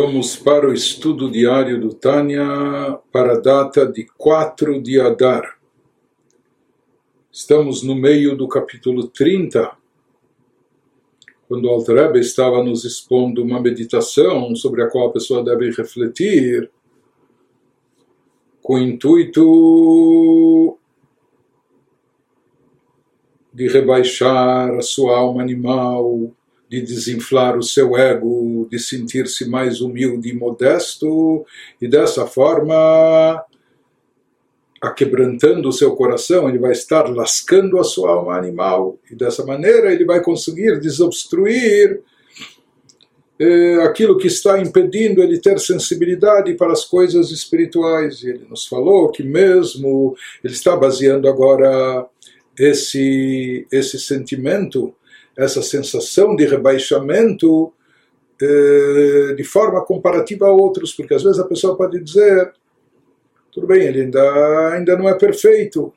Vamos para o estudo diário do Tânia para a data de 4 de Adar. Estamos no meio do capítulo 30, quando o Alter estava nos expondo uma meditação sobre a qual a pessoa deve refletir com o intuito de rebaixar a sua alma animal, de desinflar o seu ego, de sentir-se mais humilde e modesto, e dessa forma, aquebrantando o seu coração, ele vai estar lascando a sua alma animal, e dessa maneira ele vai conseguir desobstruir eh, aquilo que está impedindo ele ter sensibilidade para as coisas espirituais. E ele nos falou que mesmo ele está baseando agora esse, esse sentimento essa sensação de rebaixamento eh, de forma comparativa a outros, porque às vezes a pessoa pode dizer, tudo bem, ele ainda, ainda não é perfeito,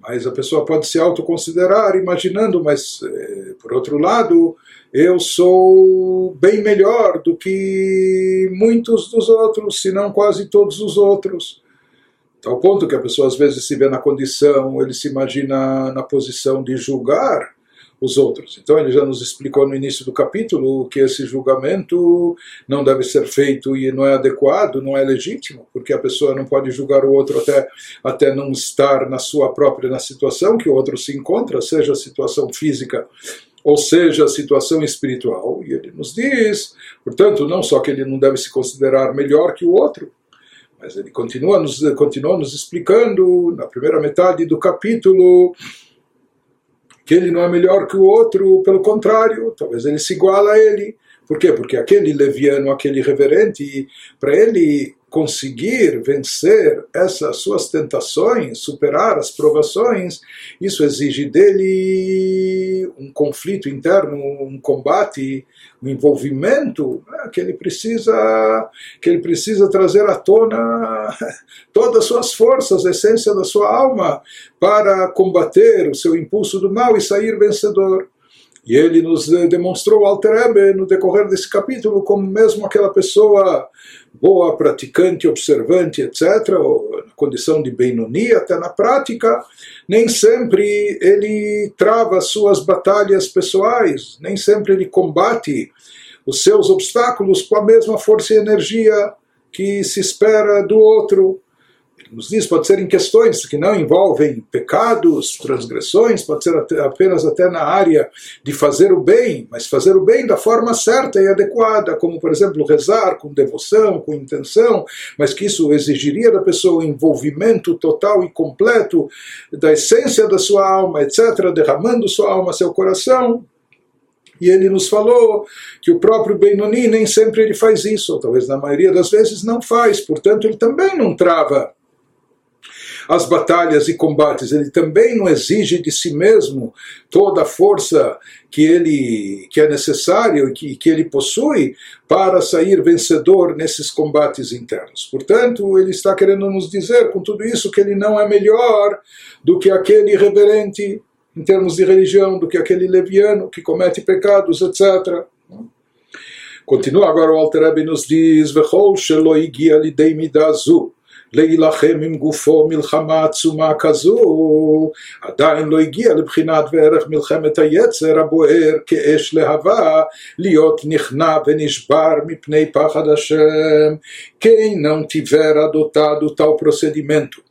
mas a pessoa pode se autoconsiderar imaginando, mas eh, por outro lado, eu sou bem melhor do que muitos dos outros, se não quase todos os outros. Ao ponto que a pessoa às vezes se vê na condição, ele se imagina na posição de julgar os outros. Então ele já nos explicou no início do capítulo que esse julgamento não deve ser feito e não é adequado, não é legítimo, porque a pessoa não pode julgar o outro até, até não estar na sua própria na situação que o outro se encontra, seja a situação física ou seja a situação espiritual. E ele nos diz, portanto, não só que ele não deve se considerar melhor que o outro, mas ele continua nos, continua nos explicando na primeira metade do capítulo que ele não é melhor que o outro, pelo contrário, talvez ele se iguala a ele. Por quê? Porque aquele leviano, aquele reverente, para ele conseguir vencer essas suas tentações, superar as provações, isso exige dele um conflito interno, um combate, um envolvimento né, que ele precisa que ele precisa trazer à tona todas as suas forças, a essência da sua alma para combater o seu impulso do mal e sair vencedor. E ele nos demonstrou Alter no decorrer desse capítulo como mesmo aquela pessoa boa, praticante, observante, etc., ou na condição de Benoni, até na prática, nem sempre ele trava suas batalhas pessoais, nem sempre ele combate os seus obstáculos com a mesma força e energia que se espera do outro nos diz, pode ser em questões que não envolvem pecados, transgressões, pode ser até, apenas até na área de fazer o bem, mas fazer o bem da forma certa e adequada, como por exemplo rezar com devoção, com intenção, mas que isso exigiria da pessoa um envolvimento total e completo da essência da sua alma, etc., derramando sua alma, seu coração, e ele nos falou que o próprio Benoni nem sempre ele faz isso, ou talvez na maioria das vezes não faz, portanto ele também não trava as batalhas e combates, ele também não exige de si mesmo toda a força que ele que é necessário e que, que ele possui para sair vencedor nesses combates internos. Portanto, ele está querendo nos dizer com tudo isso que ele não é melhor do que aquele reverente em termos de religião, do que aquele leviano que comete pecados, etc. Continua agora o Alter Rebbe nos diz: "Vechol shelo igia lidei midazu." להילחם עם גופו מלחמה עצומה כזו, עדיין לא הגיע לבחינת וערך מלחמת היצר הבוער כאש להבה, להיות נכנע ונשבר מפני פחד השם, quem não tiver adotado tal procedimento.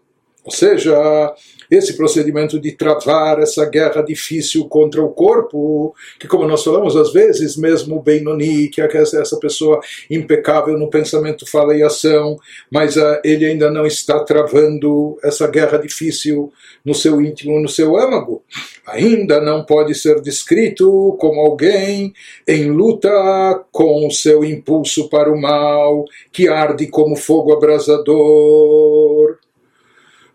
Ou seja, esse procedimento de travar essa guerra difícil contra o corpo, que como nós falamos às vezes, mesmo o Benoni, que é essa pessoa impecável no pensamento, fala e ação, mas uh, ele ainda não está travando essa guerra difícil no seu íntimo, no seu âmago. Ainda não pode ser descrito como alguém em luta com o seu impulso para o mal, que arde como fogo abrasador.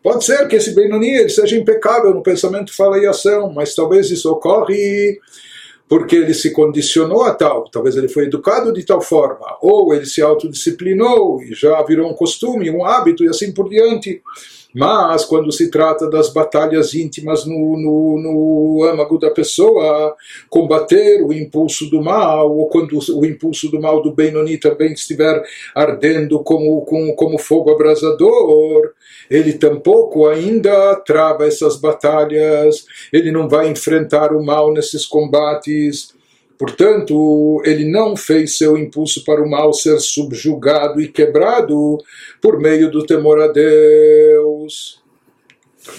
Pode ser que esse Benoni ele seja impecável no pensamento, fala e ação, mas talvez isso ocorre porque ele se condicionou a tal, talvez ele foi educado de tal forma, ou ele se autodisciplinou e já virou um costume, um hábito e assim por diante. Mas quando se trata das batalhas íntimas no, no, no âmago da pessoa, combater o impulso do mal, ou quando o impulso do mal do Benoni também estiver ardendo como, como, como fogo abrasador, ele tampouco ainda trava essas batalhas, ele não vai enfrentar o mal nesses combates. Portanto, ele não fez seu impulso para o mal ser subjugado e quebrado por meio do temor a Deus.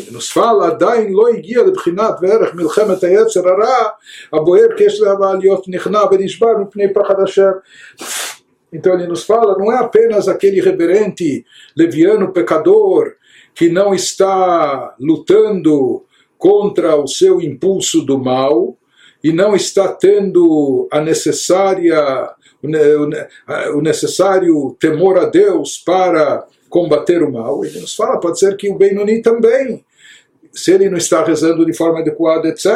Ele nos fala, עדיין לא הגיע לבחינת וערך מלחמת היצר הרע הבוער כשלה להיות נכנע ונשבר מפני פחד השם. Então ele nos fala, não é apenas aquele reverente leviano pecador que não está lutando contra o seu impulso do mal, e não está tendo a necessária o necessário temor a Deus para combater o mal. Ele nos fala, pode ser que o Benoni também, se ele não está rezando de forma adequada, etc.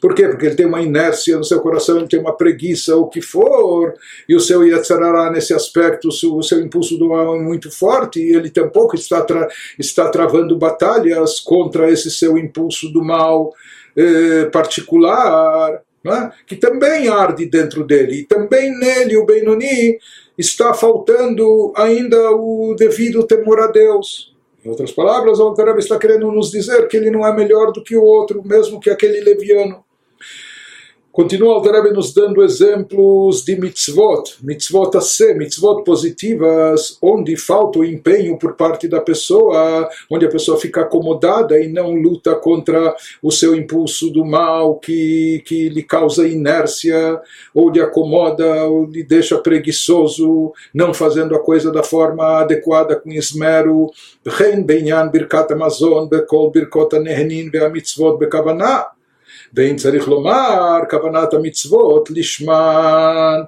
Por quê? Porque ele tem uma inércia no seu coração, ele tem uma preguiça, o que for, e o seu Yetzarará, nesse aspecto, o seu impulso do mal é muito forte, e ele tampouco está, tra está travando batalhas contra esse seu impulso do mal eh, particular, é? que também arde dentro dele, e também nele, o Benoni, está faltando ainda o devido temor a Deus. Em outras palavras, o Altareb está querendo nos dizer que ele não é melhor do que o outro, mesmo que aquele leviano. Continua o Rebbe nos dando exemplos de mitzvot, mitzvot a ser, mitzvot positivas, onde falta o empenho por parte da pessoa, onde a pessoa fica acomodada e não luta contra o seu impulso do mal que, que lhe causa inércia, ou lhe acomoda, ou lhe deixa preguiçoso, não fazendo a coisa da forma adequada, com esmero. Ren benyan birkat amazon bekol birkota nehenin mitzvot bekavanah ואם צריך לומר כוונת המצוות לשמן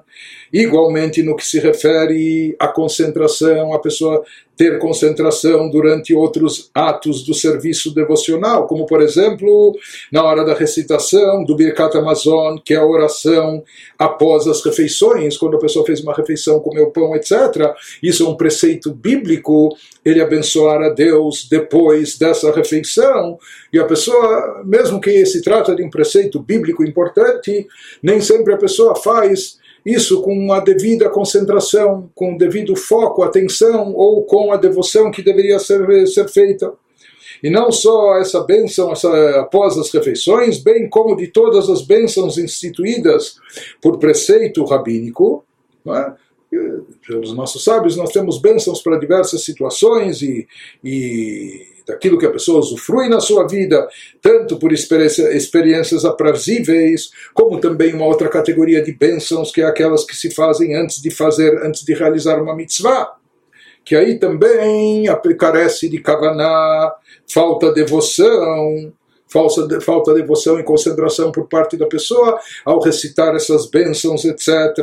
igualmente no que se refere à concentração, a pessoa ter concentração durante outros atos do serviço devocional, como por exemplo, na hora da recitação do Birkat Amazon, que é a oração após as refeições, quando a pessoa fez uma refeição, comeu pão, etc. Isso é um preceito bíblico, ele abençoar a Deus depois dessa refeição, e a pessoa, mesmo que se trata de um preceito bíblico importante, nem sempre a pessoa faz isso com a devida concentração, com o devido foco, atenção ou com a devoção que deveria ser, ser feita. E não só essa bênção essa, após as refeições, bem como de todas as bênçãos instituídas por preceito rabínico. É? Pelos nossos sábios, nós temos bênçãos para diversas situações e, e daquilo que a pessoa usufrui na sua vida, tanto por experiência, experiências aprazíveis, como também uma outra categoria de bênçãos, que é aquelas que se fazem antes de fazer, antes de realizar uma mitzvah. Que aí também carece de kavaná, falta devoção, falta, falta devoção e concentração por parte da pessoa ao recitar essas bênçãos, etc.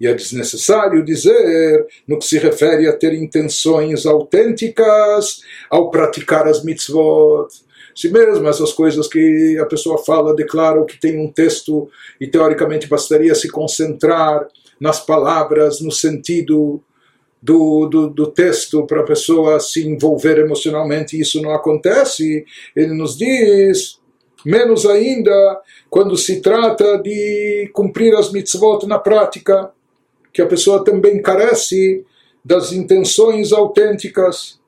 E é desnecessário dizer no que se refere a ter intenções autênticas ao praticar as mitzvot. Se mesmo essas coisas que a pessoa fala declaram que tem um texto e teoricamente bastaria se concentrar nas palavras, no sentido do, do, do, texto para a pessoa se envolver emocionalmente, isso não acontece. Ele nos diz, menos ainda, quando se trata de cumprir as mitzvot na prática que a pessoa também carece das intenções autênticas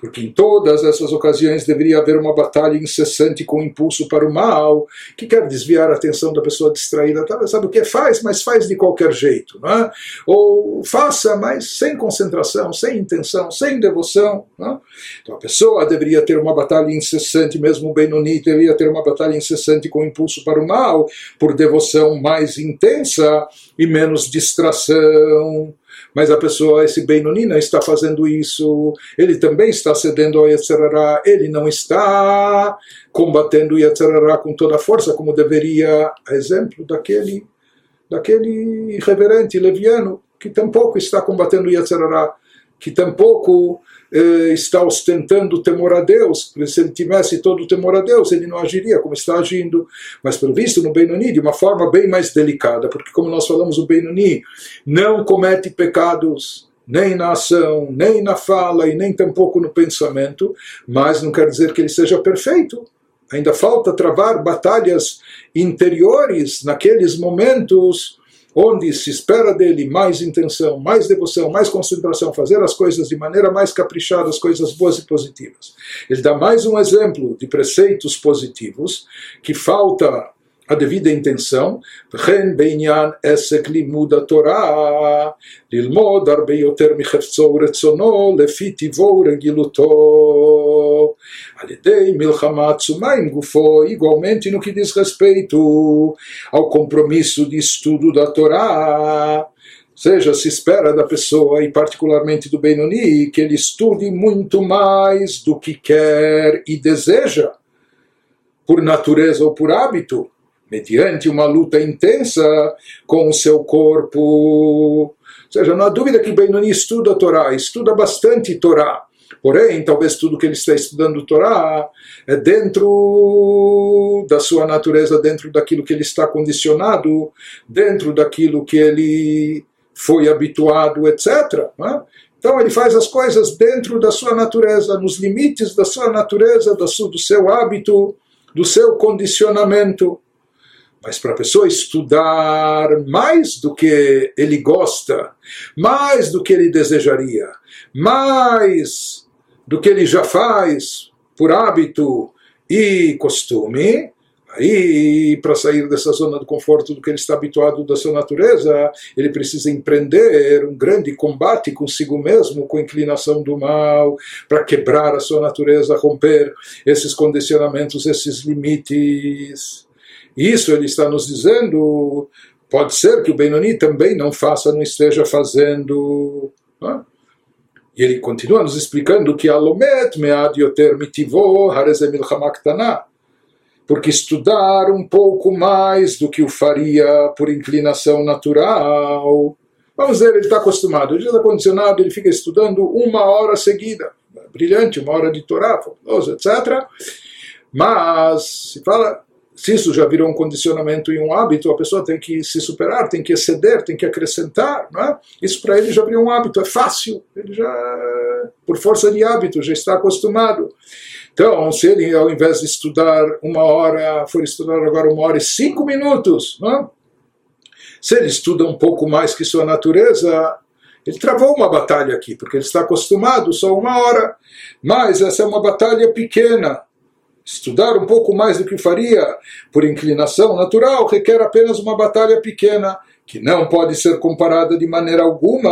porque em todas essas ocasiões deveria haver uma batalha incessante com impulso para o mal, que quer desviar a atenção da pessoa distraída. Sabe o que faz, mas faz de qualquer jeito. É? Ou faça, mas sem concentração, sem intenção, sem devoção. É? Então a pessoa deveria ter uma batalha incessante, mesmo o Benoni deveria ter uma batalha incessante com impulso para o mal, por devoção mais intensa e menos distração mas a pessoa, esse Benoni, não está fazendo isso, ele também está cedendo ao Yetzerará, ele não está combatendo o Yetzerará com toda a força, como deveria, exemplo daquele, daquele irreverente leviano, que tampouco está combatendo o Yetzerará, que tampouco está ostentando o temor a Deus, porque se ele tivesse todo o temor a Deus, ele não agiria como está agindo. Mas, pelo visto, no Benoni, de uma forma bem mais delicada, porque, como nós falamos, o Benoni não comete pecados, nem na ação, nem na fala e nem tampouco no pensamento, mas não quer dizer que ele seja perfeito. Ainda falta travar batalhas interiores naqueles momentos onde se espera dele mais intenção, mais devoção, mais concentração, fazer as coisas de maneira mais caprichada, as coisas boas e positivas. Ele dá mais um exemplo de preceitos positivos que falta a devida intenção, וכן בעניין עסק לימוד התורה, ללמוד הרבה יותר מחפצו ורצונו, לפי טיבו ורגילותו, על ידי מלחמה עצומה עם גופו, igualmente no que diz respeito ao compromisso de estudo da Torá, seja, se espera da pessoa, e particularmente do Benoni, que ele estude muito mais do que quer e deseja, por natureza ou por hábito, mediante uma luta intensa com o seu corpo. Ou seja, não há dúvida que Benoni estuda a Torá, estuda bastante Torá. Porém, talvez tudo que ele está estudando Torá é dentro da sua natureza, dentro daquilo que ele está condicionado, dentro daquilo que ele foi habituado, etc. Né? Então ele faz as coisas dentro da sua natureza, nos limites da sua natureza, do seu hábito, do seu condicionamento. Mas para a pessoa estudar mais do que ele gosta, mais do que ele desejaria, mais do que ele já faz por hábito e costume, aí para sair dessa zona do conforto do que ele está habituado da sua natureza, ele precisa empreender um grande combate consigo mesmo, com a inclinação do mal, para quebrar a sua natureza, romper esses condicionamentos, esses limites. Isso ele está nos dizendo. Pode ser que o Benoni também não faça, não esteja fazendo. Não é? E ele continua nos explicando que Alomet mead yoter mitivo harezemil hamaktana. Porque estudar um pouco mais do que o faria por inclinação natural. Vamos dizer, ele está acostumado, ele está condicionado, ele fica estudando uma hora seguida. Brilhante, uma hora de Torá, fabuloso, etc. Mas, se fala, se isso já virou um condicionamento e um hábito, a pessoa tem que se superar, tem que exceder, tem que acrescentar. É? Isso para ele já virou um hábito, é fácil. Ele já, por força de hábito, já está acostumado. Então, se ele, ao invés de estudar uma hora, for estudar agora uma hora e cinco minutos, é? se ele estuda um pouco mais que sua natureza, ele travou uma batalha aqui, porque ele está acostumado só uma hora. Mas essa é uma batalha pequena estudar um pouco mais do que faria por inclinação natural requer apenas uma batalha pequena que não pode ser comparada de maneira alguma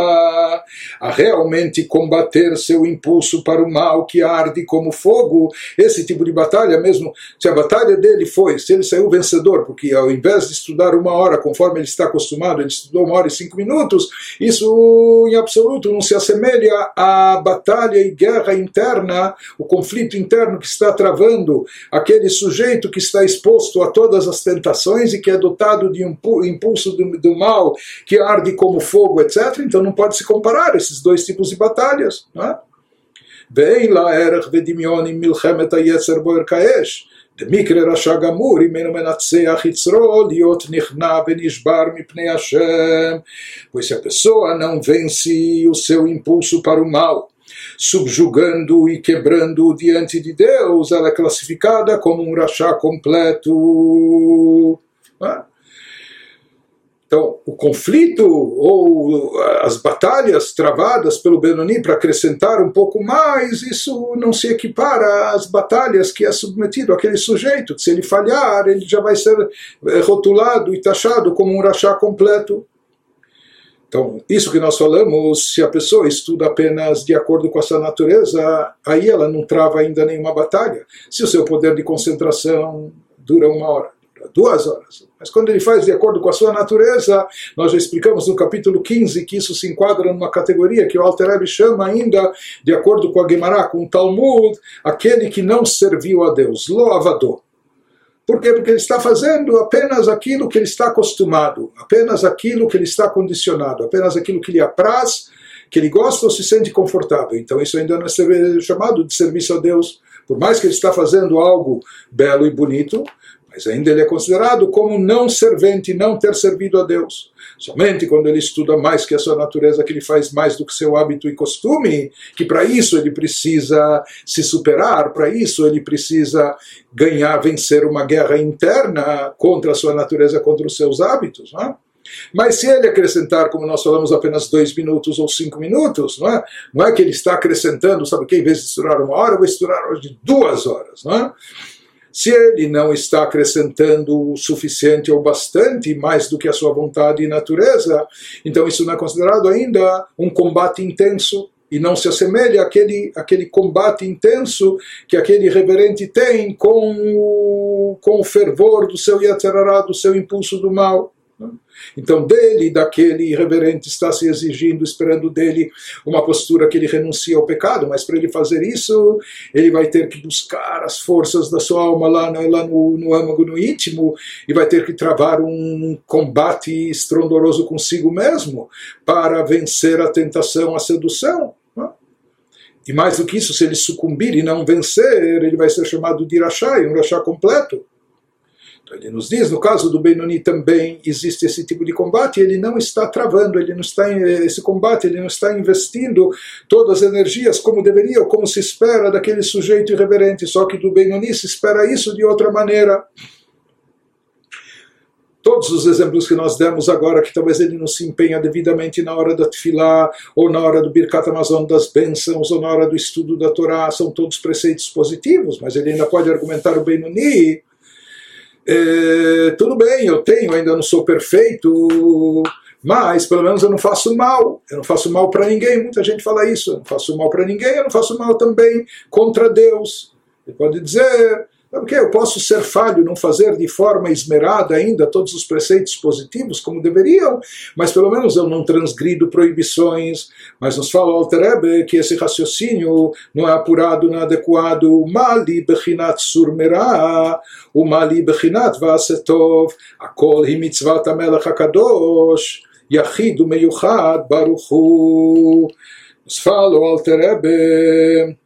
a realmente combater seu impulso para o mal que arde como fogo. Esse tipo de batalha, mesmo se a batalha dele foi, se ele saiu vencedor, porque ao invés de estudar uma hora conforme ele está acostumado, ele estudou uma hora e cinco minutos, isso em absoluto não se assemelha à batalha e guerra interna, o conflito interno que está travando aquele sujeito que está exposto a todas as tentações e que é dotado de um impulso do, mal mal que arde como fogo, etc. Então não pode se comparar esses dois tipos de batalhas. ואין לה ערך ודמיון עם מלחמת היצר בוער כאש. דמקרה רשע גמור, אם אינו מנצח יצרו, להיות נכנע ונשבר מפני השם. Pois se a pessoa não vence o seu impulso para o mal, subjugando e quebrando diante de Deus, ela é classificada como um rachá completo. Então, o conflito ou as batalhas travadas pelo Benoni para acrescentar um pouco mais, isso não se equipara às batalhas que é submetido aquele sujeito. Se ele falhar, ele já vai ser eh, rotulado e taxado como um rachá completo. Então, isso que nós falamos, se a pessoa estuda apenas de acordo com essa natureza, aí ela não trava ainda nenhuma batalha. Se o seu poder de concentração dura uma hora, duas horas. Mas quando ele faz de acordo com a sua natureza, nós já explicamos no capítulo 15 que isso se enquadra numa categoria que o Alter Rebbe chama ainda, de acordo com a Gemara, com o Talmud, aquele que não serviu a Deus, lo avador. Por quê? Porque ele está fazendo apenas aquilo que ele está acostumado, apenas aquilo que ele está condicionado, apenas aquilo que lhe apraz, que ele gosta ou se sente confortável. Então isso ainda não é chamado de serviço a Deus. Por mais que ele está fazendo algo belo e bonito, mas ainda ele é considerado como não servente, não ter servido a Deus. Somente quando ele estuda mais que a sua natureza, que ele faz mais do que seu hábito e costume, que para isso ele precisa se superar, para isso ele precisa ganhar, vencer uma guerra interna contra a sua natureza, contra os seus hábitos. Não é? Mas se ele acrescentar, como nós falamos, apenas dois minutos ou cinco minutos, não é, não é que ele está acrescentando, sabe que em vez de estudar uma hora, eu vou estudar hoje duas horas. Não é? Se ele não está acrescentando o suficiente ou bastante, mais do que a sua vontade e natureza, então isso não é considerado ainda um combate intenso e não se assemelha àquele, àquele combate intenso que aquele reverente tem com o, com o fervor do seu yatzerará, do seu impulso do mal. Então, dele, daquele irreverente, está se exigindo, esperando dele uma postura que ele renuncia ao pecado, mas para ele fazer isso, ele vai ter que buscar as forças da sua alma lá, lá no, no âmago, no íntimo, e vai ter que travar um combate estrondoroso consigo mesmo para vencer a tentação, a sedução. E mais do que isso, se ele sucumbir e não vencer, ele vai ser chamado de Irachai, um Irachá completo. Ele nos diz, no caso do Benoni também existe esse tipo de combate, ele não está travando, ele não está esse combate, ele não está investindo todas as energias como deveria ou como se espera daquele sujeito irreverente, só que do Benoni se espera isso de outra maneira. Todos os exemplos que nós demos agora, que talvez ele não se empenha devidamente na hora da tefilá, ou na hora do Birkat Amazon das bênçãos, ou na hora do estudo da Torá, são todos preceitos positivos, mas ele ainda pode argumentar o Benoni é, tudo bem, eu tenho, ainda não sou perfeito, mas pelo menos eu não faço mal, eu não faço mal para ninguém. Muita gente fala isso, eu não faço mal para ninguém, eu não faço mal também contra Deus. Ele pode dizer, porque eu posso ser falho, não fazer de forma esmerada ainda todos os preceitos positivos como deveriam, mas pelo menos eu não transgrido proibições. Mas nos fala Alterebe que esse raciocínio não é apurado, não é adequado. Mali bechinat surmerá, o mali bechinat vasetov, akol hi mitzvat amelech hakadosh, yachid umeyuchad baruchu. Nos fala Alterebe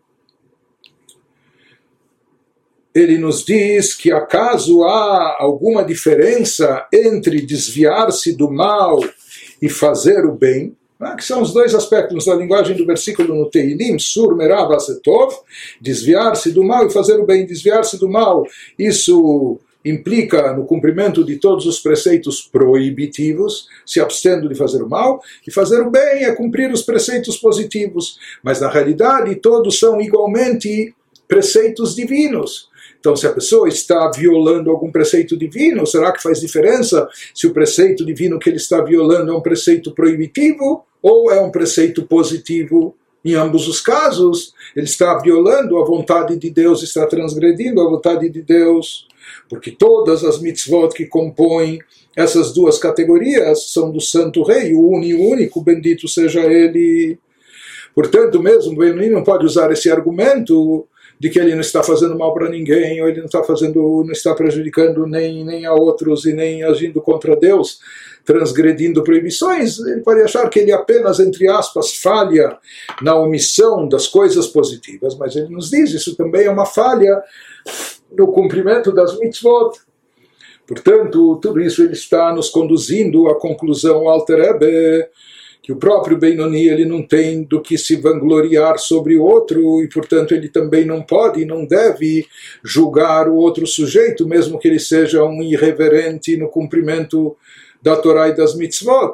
ele nos diz que acaso há alguma diferença entre desviar-se do mal e fazer o bem, né, que são os dois aspectos da linguagem do versículo no Teilim, sur merav asetov, desviar-se do mal e fazer o bem, desviar-se do mal, isso implica no cumprimento de todos os preceitos proibitivos, se abstendo de fazer o mal, e fazer o bem é cumprir os preceitos positivos, mas na realidade todos são igualmente preceitos divinos. Então, se a pessoa está violando algum preceito divino, será que faz diferença se o preceito divino que ele está violando é um preceito proibitivo ou é um preceito positivo? Em ambos os casos, ele está violando a vontade de Deus, está transgredindo a vontade de Deus, porque todas as mitzvot que compõem essas duas categorias são do Santo Rei, o único, bendito seja ele. Portanto, mesmo Benoni não pode usar esse argumento de que ele não está fazendo mal para ninguém, ou ele não está fazendo, não está prejudicando nem, nem a outros e nem agindo contra Deus, transgredindo proibições, ele pode achar que ele apenas, entre aspas, falha na omissão das coisas positivas, mas ele nos diz, isso também é uma falha no cumprimento das mitzvot. Portanto, tudo isso ele está nos conduzindo à conclusão alter Ebe, que o próprio Benoni ele não tem do que se vangloriar sobre o outro e, portanto, ele também não pode e não deve julgar o outro sujeito, mesmo que ele seja um irreverente no cumprimento da Torá e das mitzvot.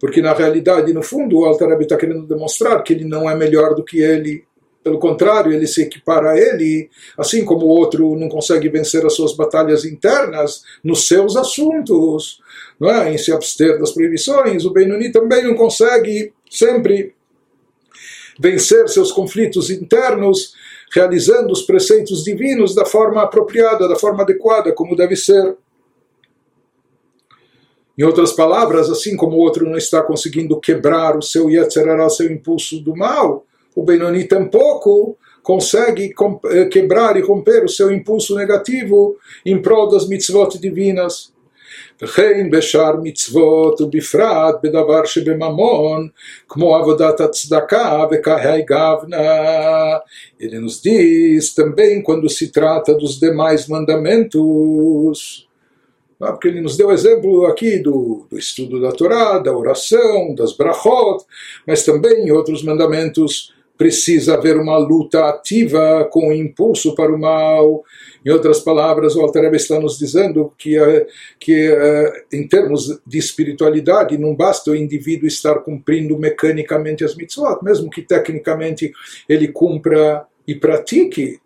Porque, na realidade, no fundo, o Alter está querendo demonstrar que ele não é melhor do que ele. Pelo contrário, ele se equipara a ele, assim como o outro não consegue vencer as suas batalhas internas nos seus assuntos é? em se abster das proibições, o Benoni também não consegue sempre vencer seus conflitos internos, realizando os preceitos divinos da forma apropriada, da forma adequada, como deve ser. Em outras palavras, assim como o outro não está conseguindo quebrar o seu Yetzerará, seu impulso do mal, o Benoni tampouco consegue eh, quebrar e romper o seu impulso negativo em prol das mitzvot divinas. וכן בשאר מצוות ובפרט בדבר שבממון, כמו עבודת הצדקה וכהי גבנה. Ele nos diz também quando se trata dos demais mandamentos. Porque ele nos deu exemplo aqui do, do estudo da Torá, da oração, das brachot, mas também em outros mandamentos precisa haver uma luta ativa com o impulso para o mal. Em outras palavras, o Alter está nos dizendo que, eh, que eh, em termos de espiritualidade, não basta o indivíduo estar cumprindo mecanicamente as mitzvot, mesmo que tecnicamente ele cumpra e pratique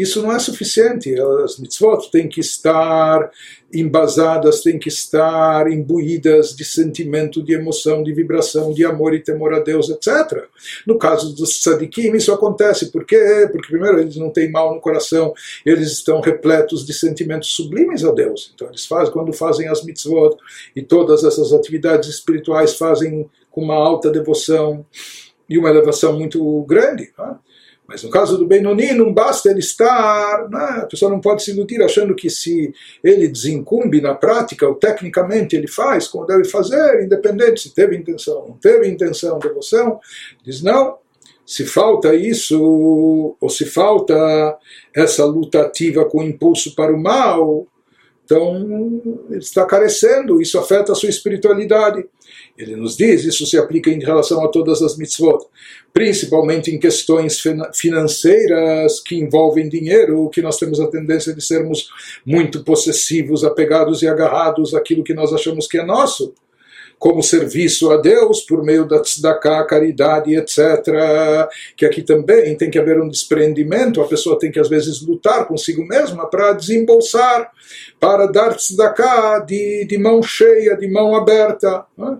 isso não é suficiente. As mitzvot têm que estar embasadas, têm que estar imbuídas de sentimento, de emoção, de vibração, de amor e temor a Deus, etc. No caso dos tzadikim, isso acontece. Por quê? Porque, primeiro, eles não têm mal no coração, eles estão repletos de sentimentos sublimes a Deus. Então, eles fazem, quando fazem as mitzvot e todas essas atividades espirituais, fazem com uma alta devoção e uma elevação muito grande. Né? Mas no caso do Benoni, não basta ele estar. Né? A pessoa não pode se iludir achando que se ele desincumbe na prática, ou tecnicamente ele faz como deve fazer, independente se teve intenção, não teve intenção, devoção. Diz não. Se falta isso, ou se falta essa luta ativa com impulso para o mal, então ele está carecendo, isso afeta a sua espiritualidade. Ele nos diz, isso se aplica em relação a todas as mitzvot, principalmente em questões financeiras que envolvem dinheiro, que nós temos a tendência de sermos muito possessivos, apegados e agarrados àquilo que nós achamos que é nosso como serviço a Deus por meio da tzedakah, caridade, etc. Que aqui também tem que haver um desprendimento, a pessoa tem que às vezes lutar consigo mesma para desembolsar, para dar tzedakah de, de mão cheia, de mão aberta. Né?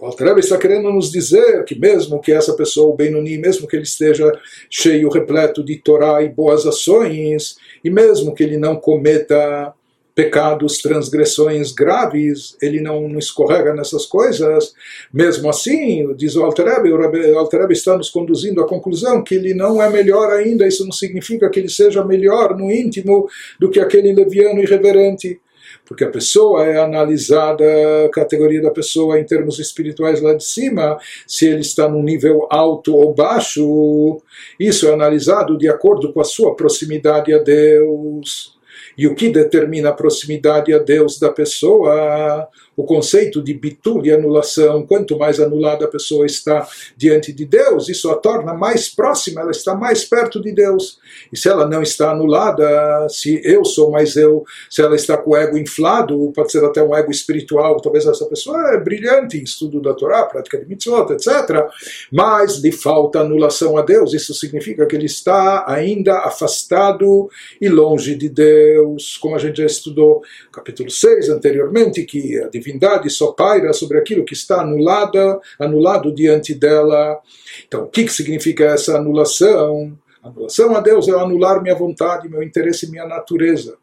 O Alter está querendo nos dizer que mesmo que essa pessoa, o Benoni, mesmo que ele esteja cheio, repleto de Torá e boas ações, e mesmo que ele não cometa pecados, transgressões graves, ele não, não escorrega nessas coisas, mesmo assim, diz o Alter o Alter está nos conduzindo à conclusão que ele não é melhor ainda, isso não significa que ele seja melhor no íntimo do que aquele leviano irreverente porque a pessoa é analisada, a categoria da pessoa em termos espirituais lá de cima, se ele está num nível alto ou baixo, isso é analisado de acordo com a sua proximidade a Deus. E o que determina a proximidade a Deus da pessoa? O conceito de bitul e anulação. Quanto mais anulada a pessoa está diante de Deus, isso a torna mais próxima, ela está mais perto de Deus. E se ela não está anulada, se eu sou mais eu, se ela está com o ego inflado, pode ser até um ego espiritual, talvez essa pessoa é brilhante em estudo da Torá, prática de mitzvot, etc. Mas lhe falta anulação a Deus, isso significa que ele está ainda afastado e longe de Deus. Como a gente já estudou capítulo 6 anteriormente, que a divindade só paira sobre aquilo que está anulada, anulado diante dela. Então, o que, que significa essa anulação? Anulação a Deus é anular minha vontade, meu interesse e minha natureza.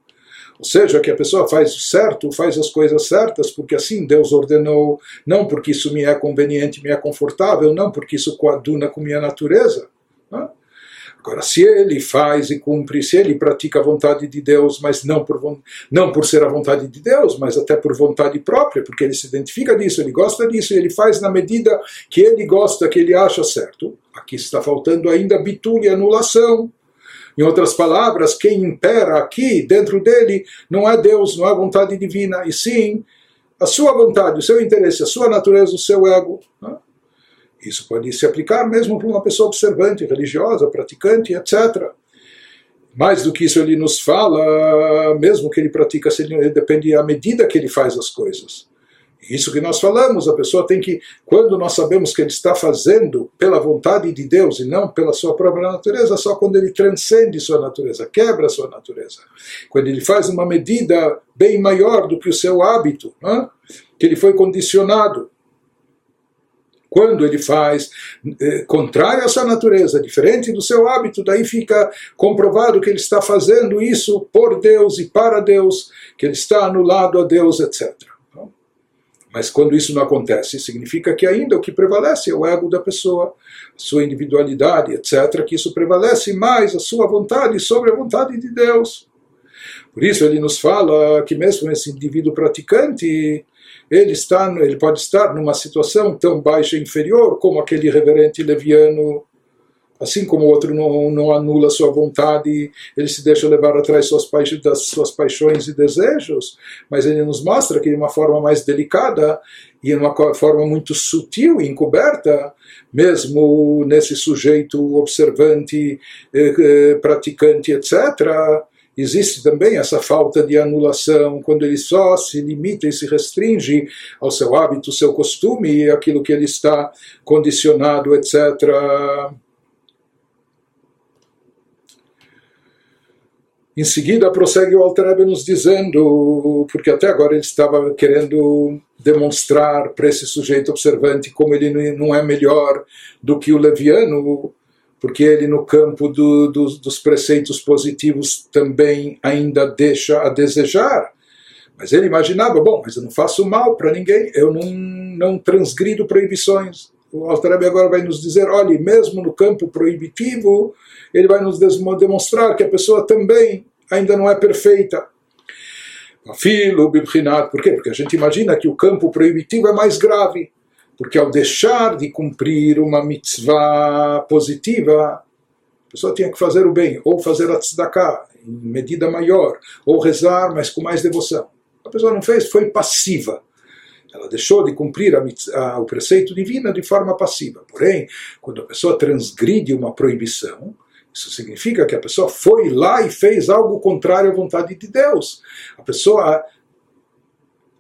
Ou seja, que a pessoa faz o certo, faz as coisas certas, porque assim Deus ordenou, não porque isso me é conveniente, me é confortável, não porque isso coaduna com minha natureza. Né? Agora, se ele faz e cumpre, se ele pratica a vontade de Deus, mas não por, não por ser a vontade de Deus, mas até por vontade própria, porque ele se identifica disso, ele gosta disso, e ele faz na medida que ele gosta, que ele acha certo. Aqui está faltando ainda bitul e anulação. Em outras palavras, quem impera aqui dentro dele não é Deus, não é a vontade divina, e sim a sua vontade, o seu interesse, a sua natureza, o seu ego. Né? Isso pode se aplicar mesmo para uma pessoa observante, religiosa, praticante, etc. Mais do que isso, ele nos fala, mesmo que ele pratica, depende da medida que ele faz as coisas. Isso que nós falamos, a pessoa tem que, quando nós sabemos que ele está fazendo pela vontade de Deus e não pela sua própria natureza, só quando ele transcende sua natureza, quebra sua natureza. Quando ele faz uma medida bem maior do que o seu hábito, né? que ele foi condicionado quando ele faz eh, contrário à sua natureza, diferente do seu hábito, daí fica comprovado que ele está fazendo isso por Deus e para Deus, que ele está anulado a Deus, etc. Mas quando isso não acontece, significa que ainda o que prevalece é o ego da pessoa, sua individualidade, etc., que isso prevalece mais a sua vontade sobre a vontade de Deus. Por isso ele nos fala que mesmo esse indivíduo praticante, ele, está, ele pode estar numa situação tão baixa e inferior como aquele reverente leviano Assim como o outro não, não anula sua vontade, ele se deixa levar atrás suas paixões, das suas paixões e desejos, mas ele nos mostra que de uma forma mais delicada e de uma forma muito sutil e encoberta, mesmo nesse sujeito observante, eh, eh, praticante, etc., existe também essa falta de anulação, quando ele só se limita e se restringe ao seu hábito, seu costume, aquilo que ele está condicionado, etc. Em seguida, prossegue o Alter nos dizendo, porque até agora ele estava querendo demonstrar para esse sujeito observante como ele não é melhor do que o leviano, porque ele, no campo do, do, dos preceitos positivos, também ainda deixa a desejar. Mas ele imaginava, bom, mas eu não faço mal para ninguém, eu não, não transgrido proibições. O Alter agora vai nos dizer, olhe, mesmo no campo proibitivo, ele vai nos demonstrar que a pessoa também ainda não é perfeita. Filo, bibrinat, por quê? Porque a gente imagina que o campo proibitivo é mais grave, porque ao deixar de cumprir uma mitzvah positiva, a pessoa tinha que fazer o bem, ou fazer a tzedakah em medida maior, ou rezar, mas com mais devoção. A pessoa não fez, foi passiva. Ela deixou de cumprir a, o preceito divino de forma passiva. Porém, quando a pessoa transgride uma proibição, isso significa que a pessoa foi lá e fez algo contrário à vontade de Deus. A pessoa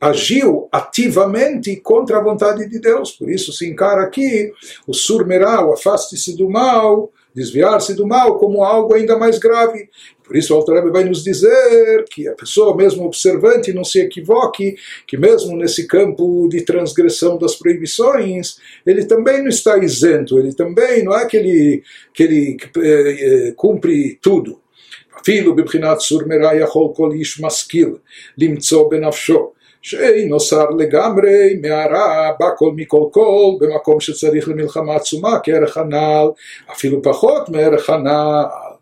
agiu ativamente contra a vontade de Deus. Por isso se encara aqui o surmeral, afaste-se do mal, desviar-se do mal como algo ainda mais grave. Por isso o Altareb vai nos dizer que a pessoa, mesmo observante, não se equivoque, que mesmo nesse campo de transgressão das proibições, ele também não está isento, ele também não é que ele, que ele eh, cumpre tudo. אפילו בבחינת סור מרע יכול כל איש משכיל למצוא בנפשו שאינו שר לגמרי מהרע בא כל מכל כל במקום שצריך למלחמה עצומה כערך הנעל אפילו פחות מערך הנעל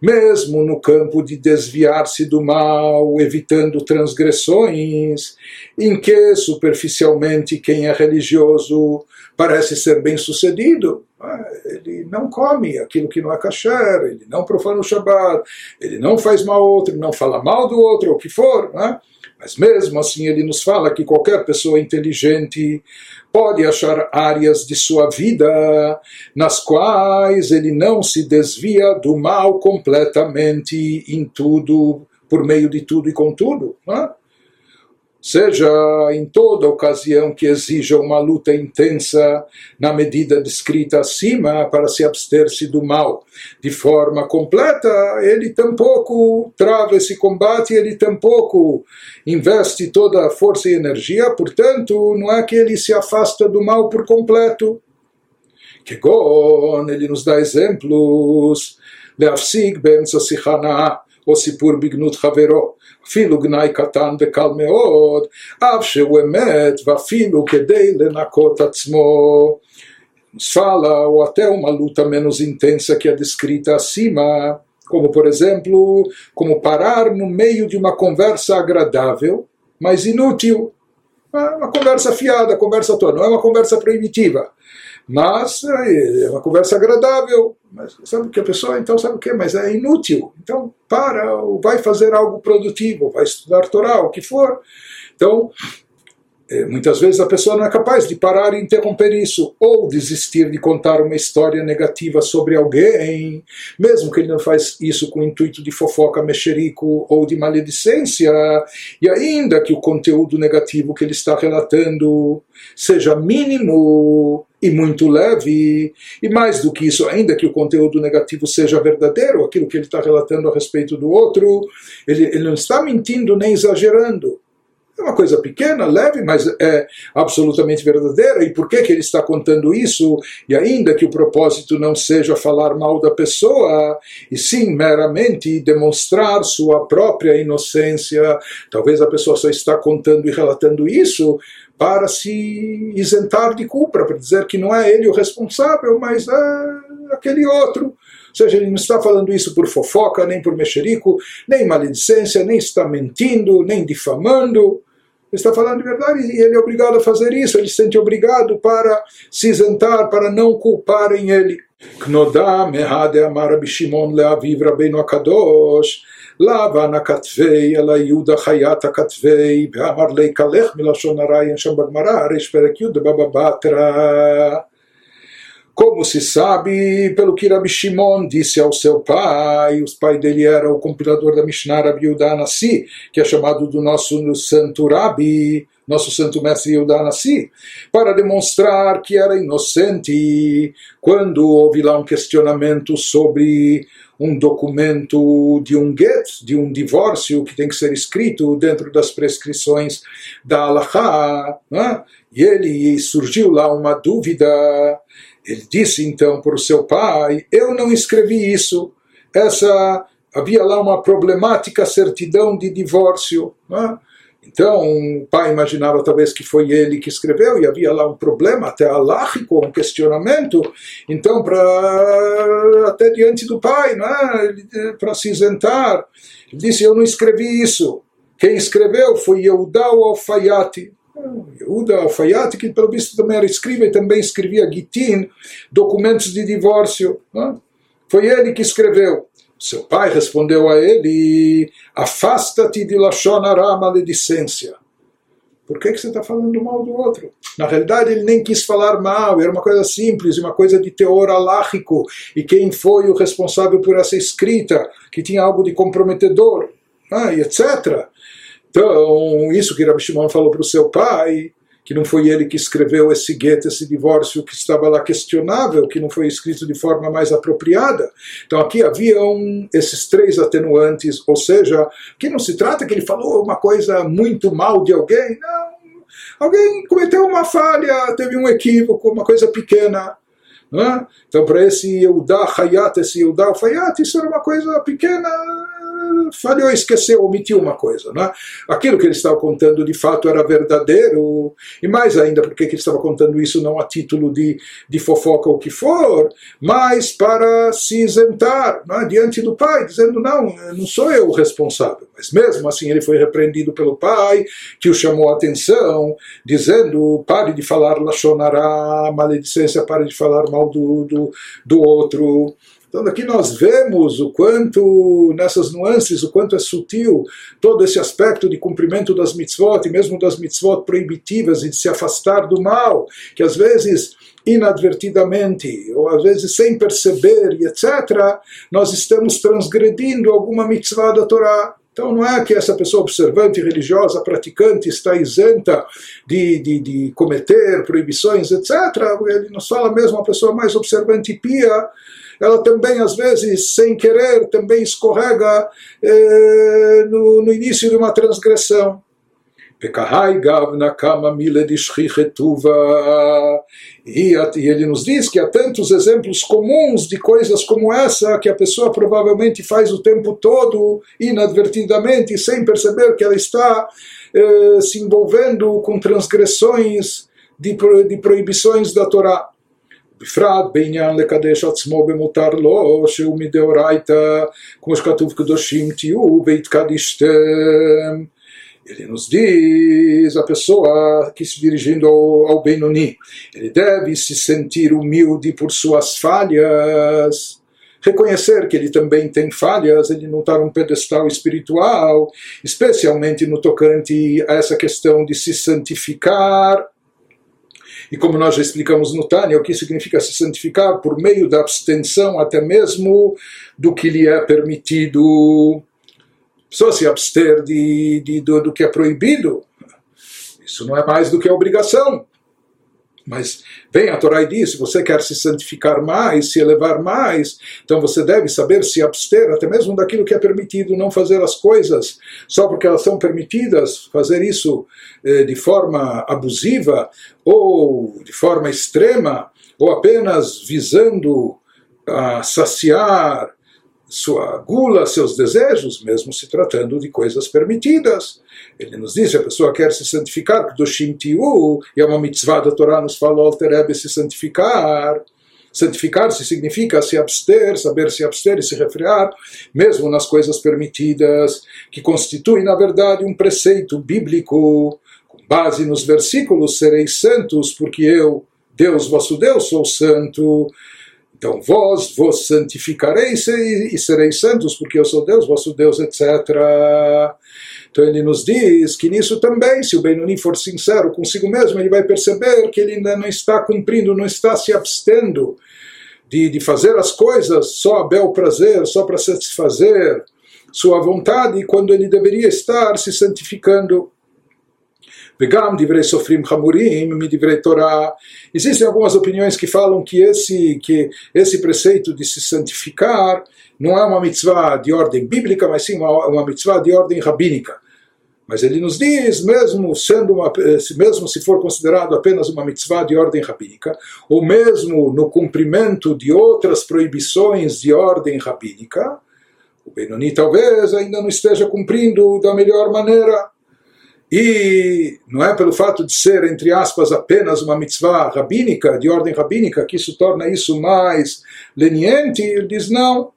mesmo no campo de desviar-se do mal, evitando transgressões, em que superficialmente quem é religioso parece ser bem sucedido, ah, ele não come aquilo que não é kasher, ele não profana o Shabbat, ele não faz mal ao outro, não fala mal do outro, ou o que for, né? Mas mesmo assim ele nos fala que qualquer pessoa inteligente pode achar áreas de sua vida nas quais ele não se desvia do mal completamente em tudo, por meio de tudo e com tudo. Não é? seja em toda ocasião que exija uma luta intensa na medida descrita acima para se abster-se do mal de forma completa, ele tampouco trava esse combate, ele tampouco investe toda a força e energia, portanto, não é que ele se afasta do mal por completo. que gon ele nos dá exemplos, Leafsig ben Sasihana, ou Sipur Bignut Haverot, אפילו גנאי קטן וקל מאוד, אף שהוא אמת ואפילו כדי לנקות עצמו. Nos fala, ou até uma luta menos intensa que a descrita acima, como por exemplo, como parar no meio de uma conversa agradável, mas inútil. Uma conversa fiada, conversa toda, não é uma conversa proibitiva. mas é uma conversa agradável. Mas sabe que a pessoa então sabe o que? Mas é inútil. Então para, ou vai fazer algo produtivo, vai estudar Torá, o que for. Então, muitas vezes a pessoa não é capaz de parar e interromper isso, ou desistir de contar uma história negativa sobre alguém, mesmo que ele não faz isso com o intuito de fofoca mexerico ou de maledicência, e ainda que o conteúdo negativo que ele está relatando seja mínimo e muito leve, e mais do que isso, ainda que o conteúdo negativo seja verdadeiro, aquilo que ele está relatando a respeito do outro, ele, ele não está mentindo nem exagerando. É uma coisa pequena, leve, mas é absolutamente verdadeira. E por que, que ele está contando isso? E ainda que o propósito não seja falar mal da pessoa, e sim meramente demonstrar sua própria inocência, talvez a pessoa só está contando e relatando isso para se isentar de culpa, para dizer que não é ele o responsável, mas é aquele outro Ou seja, ele não está falando isso por fofoca, nem por mexerico, nem maledicência, nem está mentindo, nem difamando Ele está falando de verdade e ele é obrigado a fazer isso, ele se sente obrigado para se isentar, para não culparem ele. כנודע מהדה אמר רבי שמעון לאביו רבינו הקדוש לבן הכתבי אלא יהודה חיית הכתבי ואמר לי כלך מלשון הרע אין שם בגמרא ריש פרק י' בבא בתרא como se sabe, pelo que Rabi Shimon disse ao seu pai, o pai dele era o compilador da Mishnah Rabi Nassi, que é chamado do nosso santo Rabi, nosso santo mestre Yudah Nassi, para demonstrar que era inocente quando houve lá um questionamento sobre um documento de um get, de um divórcio que tem que ser escrito dentro das prescrições da Allahá, né? e ele surgiu lá uma dúvida ele disse então para o seu pai: Eu não escrevi isso. Essa havia lá uma problemática certidão de divórcio. É? Então o pai imaginava talvez que foi ele que escreveu e havia lá um problema até alágico, um questionamento. Então para até diante do pai, é? para se isentar, ele disse: Eu não escrevi isso. Quem escreveu foi Yehudá Alfayati. Yehuda Alfayati, que pelo visto também era escriba e também escrevia Gitin, documentos de divórcio. Né? Foi ele que escreveu. Seu pai respondeu a ele: Afasta-te de Lashon Hara, maledicência. Por que, que você está falando mal do outro? Na realidade, ele nem quis falar mal, era uma coisa simples, uma coisa de teor alágico. E quem foi o responsável por essa escrita, que tinha algo de comprometedor, ah, e etc. Então, isso que Rabi Shimon falou para o seu pai, que não foi ele que escreveu esse gueto, esse divórcio que estava lá questionável, que não foi escrito de forma mais apropriada. Então aqui haviam esses três atenuantes, ou seja, que não se trata que ele falou uma coisa muito mal de alguém, não. Alguém cometeu uma falha, teve um equívoco, uma coisa pequena. É? Então, para esse Yehudá Hayat, esse Yehudá Hayat, isso era uma coisa pequena, falhou, esqueceu, omitiu uma coisa. Né? Aquilo que ele estava contando de fato era verdadeiro, e mais ainda, porque ele estava contando isso não a título de, de fofoca ou que for, mas para se isentar né, diante do pai, dizendo: não, não sou eu o responsável. Mas mesmo assim ele foi repreendido pelo pai, que o chamou a atenção, dizendo: pare de falar Lachonará, maledicência, pare de falar mal do, do, do outro. Então aqui nós vemos o quanto, nessas nuances, o quanto é sutil todo esse aspecto de cumprimento das mitzvot, e mesmo das mitzvot proibitivas, e de se afastar do mal, que às vezes inadvertidamente, ou às vezes sem perceber, e etc., nós estamos transgredindo alguma mitzvah da Torá. Então não é que essa pessoa observante, religiosa, praticante está isenta de, de, de cometer proibições, etc. Ele nos fala mesmo a pessoa mais observante e pia, ela também, às vezes, sem querer, também escorrega eh, no, no início de uma transgressão. E ele nos diz que há tantos exemplos comuns de coisas como essa que a pessoa provavelmente faz o tempo todo, inadvertidamente, sem perceber que ela está eh, se envolvendo com transgressões de, de proibições da Torá. בפרט בעניין לקדש עצמו במותר לו, שהוא מדאורייתא, כמו שכתוב קדושים תהיו והתקדישתם. Ele nos diz, a pessoa que se dirigindo ao, ao Benoni, ele deve se sentir humilde por suas falhas, reconhecer que ele também tem falhas, ele não está num pedestal espiritual, especialmente no tocante a essa questão de se santificar e como nós já explicamos no Tânia, o que significa se santificar por meio da abstenção até mesmo do que lhe é permitido. Só se abster de, de do, do que é proibido, isso não é mais do que obrigação. Mas vem a Torá e diz: se você quer se santificar mais, se elevar mais, então você deve saber se abster até mesmo daquilo que é permitido, não fazer as coisas só porque elas são permitidas, fazer isso eh, de forma abusiva ou de forma extrema, ou apenas visando a saciar sua gula, seus desejos, mesmo se tratando de coisas permitidas. Ele nos diz, a pessoa quer se santificar, do Tiu, e é uma mitzvah da Torá nos fala, Alterebe se santificar. Santificar-se significa se abster, saber se abster e se refrear, mesmo nas coisas permitidas, que constitui, na verdade, um preceito bíblico, com base nos versículos: sereis santos, porque eu, Deus, vosso Deus, sou santo. Então vós vos santificareis e sereis santos, porque eu sou Deus, vosso Deus, etc. Então ele nos diz que nisso também, se o Benoni for sincero consigo mesmo, ele vai perceber que ele ainda não está cumprindo, não está se abstendo de, de fazer as coisas só a bel prazer, só para satisfazer sua vontade, quando ele deveria estar se santificando. Vegam divrei sofrim hamurim midvrei Torah. Existem algumas opiniões que falam que esse, que esse preceito de se santificar não é uma mitzvah de ordem bíblica, mas sim uma, uma mitzvah de ordem rabínica. Mas ele nos diz, mesmo sendo uma, mesmo se for considerado apenas uma mitzvah de ordem rabínica, ou mesmo no cumprimento de outras proibições de ordem rabínica, o Benoni talvez ainda não esteja cumprindo da melhor maneira. E não é pelo fato de ser, entre aspas, apenas uma mitzvah rabínica, de ordem rabínica, que isso torna isso mais leniente. Ele diz não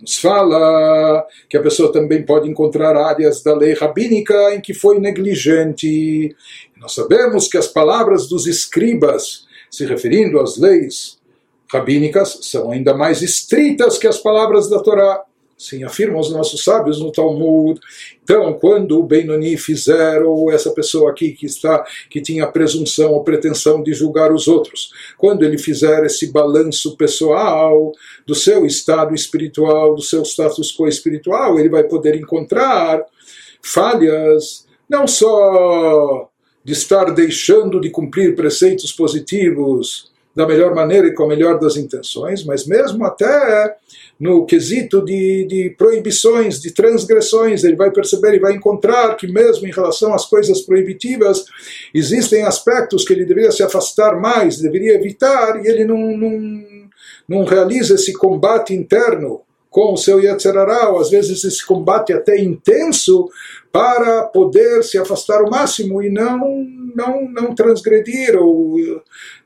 nos fala que a pessoa também pode encontrar áreas da lei rabínica em que foi negligente. Nós sabemos que as palavras dos escribas, se referindo às leis rabínicas, são ainda mais estritas que as palavras da Torá. Sim, afirmam os nossos sábios no Talmud. Então, quando o Benoni fizer, ou essa pessoa aqui que está, que tinha presunção ou pretensão de julgar os outros, quando ele fizer esse balanço pessoal do seu estado espiritual, do seu status quo espiritual, ele vai poder encontrar falhas, não só de estar deixando de cumprir preceitos positivos da melhor maneira e com a melhor das intenções, mas mesmo até no quesito de, de proibições, de transgressões, ele vai perceber e vai encontrar que mesmo em relação às coisas proibitivas, existem aspectos que ele deveria se afastar mais, deveria evitar, e ele não, não, não realiza esse combate interno com o seu Yetzerará, às vezes esse combate até intenso, para poder se afastar o máximo e não, não, não transgredir, ou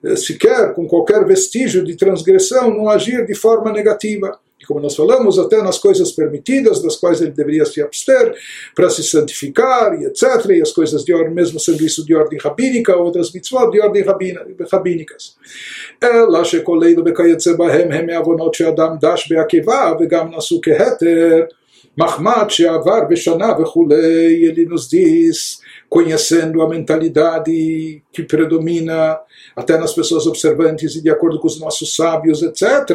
eh, sequer com qualquer vestígio de transgressão, não agir de forma negativa E como nós falamos, até nas coisas permitidas, das quais ele deveria se abster, para se santificar e etc. E as coisas de ordem, mesmo sendo isso de ordem rabínica, outras mitzvot de ordem rabínicas. אלא שכל אלו וכיוצא בהם הם מעוונות שאדם דש בעקיבא וגם נשאו כהתר Mahmat Sheavar Beshaná Vechulei, ele nos diz, conhecendo a mentalidade que predomina até nas pessoas observantes e de acordo com os nossos sábios, etc.,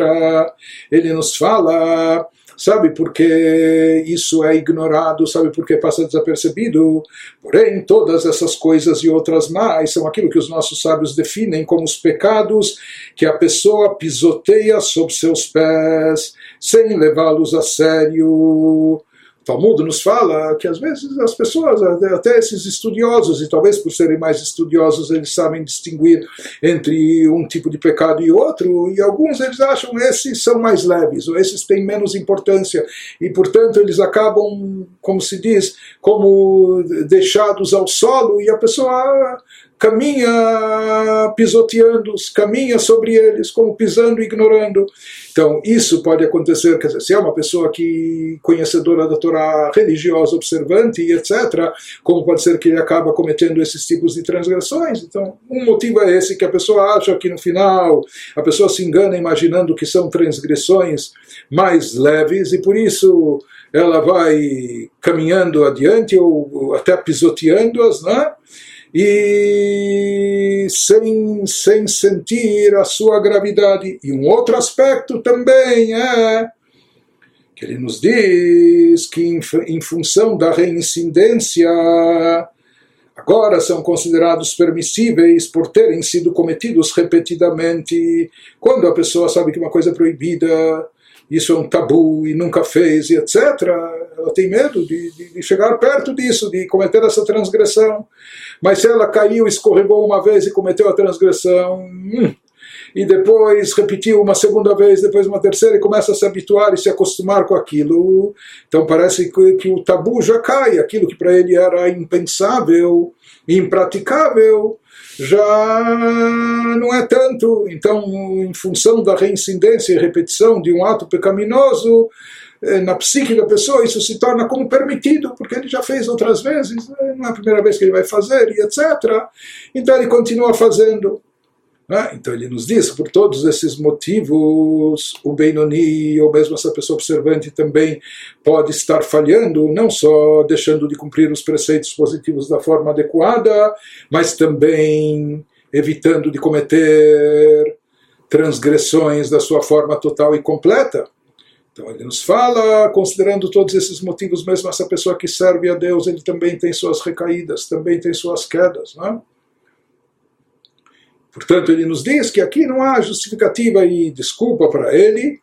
ele nos fala sabe porque isso é ignorado, sabe porque passa desapercebido. Porém, todas essas coisas e outras mais são aquilo que os nossos sábios definem como os pecados que a pessoa pisoteia sob seus pés sem levá-los a sério. Talmud nos fala que às vezes as pessoas, até esses estudiosos, e talvez por serem mais estudiosos, eles sabem distinguir entre um tipo de pecado e outro, e alguns eles acham esses são mais leves, ou esses têm menos importância, e portanto eles acabam, como se diz, como deixados ao solo, e a pessoa caminha pisoteando-os, caminha sobre eles, como pisando e ignorando. Então, isso pode acontecer, quer dizer, se é uma pessoa que conhecedora da Torá religiosa, observante etc., como pode ser que ele acaba cometendo esses tipos de transgressões. Então, um motivo é esse, que a pessoa acha que no final a pessoa se engana imaginando que são transgressões mais leves e por isso ela vai caminhando adiante ou até pisoteando-as, né? E sem, sem sentir a sua gravidade. E um outro aspecto também é que ele nos diz que, em, em função da reincidência, agora são considerados permissíveis por terem sido cometidos repetidamente. Quando a pessoa sabe que uma coisa é proibida, isso é um tabu e nunca fez, e etc., ela tem medo de, de, de chegar perto disso, de cometer essa transgressão. Mas se ela caiu, escorregou uma vez e cometeu a transgressão, hum, e depois repetiu uma segunda vez, depois uma terceira, e começa a se habituar e se acostumar com aquilo. Então parece que, que o tabu já cai, aquilo que para ele era impensável, impraticável, já não é tanto. Então, em função da reincidência e repetição de um ato pecaminoso, eh, na psique da pessoa isso se torna como permitido, porque ele já fez outras vezes, né? não é a primeira vez que ele vai fazer, e etc. Então ele continua fazendo. Né? Então ele nos diz, por todos esses motivos, o Benoni, ou mesmo essa pessoa observante, também pode estar falhando, não só deixando de cumprir os preceitos positivos da forma adequada, mas também evitando de cometer transgressões da sua forma total e completa. Então ele nos fala, considerando todos esses motivos, mesmo essa pessoa que serve a Deus, ele também tem suas recaídas, também tem suas quedas. Não é? Portanto, ele nos diz que aqui não há justificativa e desculpa para ele,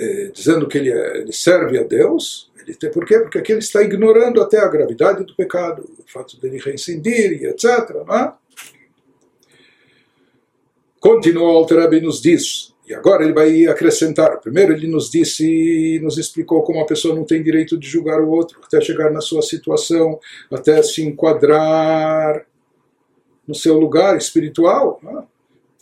eh, dizendo que ele, é, ele, serve a Deus. Ele tem, por quê? Porque aqui ele está ignorando até a gravidade do pecado, o fato dele reincidir e etc. É? Continua o Alter e nos diz, e agora ele vai acrescentar. Primeiro ele nos disse, nos explicou como a pessoa não tem direito de julgar o outro, até chegar na sua situação, até se enquadrar no seu lugar espiritual. Né?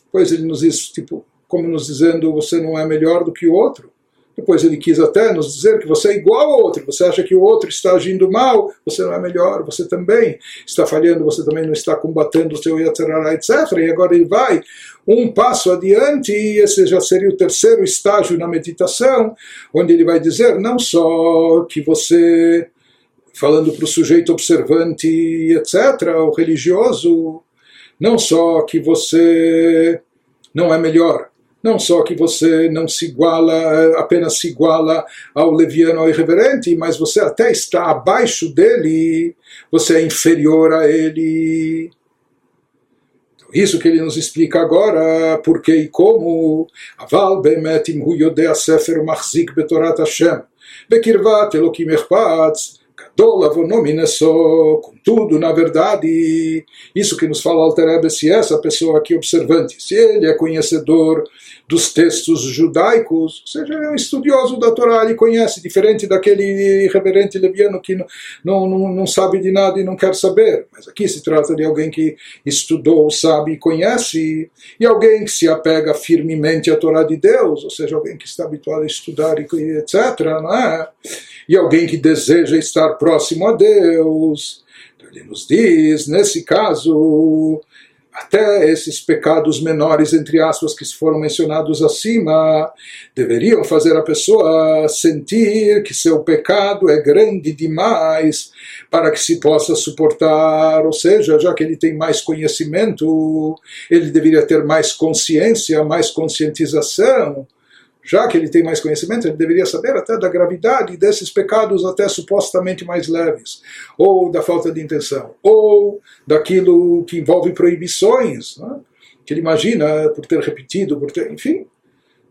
Depois ele nos diz, tipo, como nos dizendo, você não é melhor do que o outro. Depois ele quis até nos dizer que você é igual ao outro, você acha que o outro está agindo mal, você não é melhor, você também está falhando, você também não está combatendo o seu Yatzerara, etc. E agora ele vai um passo adiante, e esse já seria o terceiro estágio na meditação, onde ele vai dizer não só que você, falando para o sujeito observante, etc., o religioso, não só que você não é melhor, não só que você não se iguala, apenas se iguala ao leviano, ao irreverente, mas você até está abaixo dele, você é inferior a ele. Então, isso que ele nos explica agora, por que e como. Aval bemet hu yodea sefer machzik betorat Hashem, bekirvat elokim echpatz, Contudo, na verdade, isso que nos fala Alter se essa pessoa aqui observante, se ele é conhecedor dos textos judaicos, ou seja, é um estudioso da Torá, ele conhece, diferente daquele irreverente leviano que não, não, não sabe de nada e não quer saber. Mas aqui se trata de alguém que estudou, sabe e conhece, e alguém que se apega firmemente à Torá de Deus, ou seja, alguém que está habituado a estudar e etc. Não é? E alguém que deseja estar próximo a Deus. Então ele nos diz, nesse caso, até esses pecados menores, entre aspas, que foram mencionados acima, deveriam fazer a pessoa sentir que seu pecado é grande demais para que se possa suportar, ou seja, já que ele tem mais conhecimento, ele deveria ter mais consciência, mais conscientização já que ele tem mais conhecimento, ele deveria saber até da gravidade desses pecados até supostamente mais leves, ou da falta de intenção, ou daquilo que envolve proibições, né? que ele imagina por ter repetido, por ter, enfim.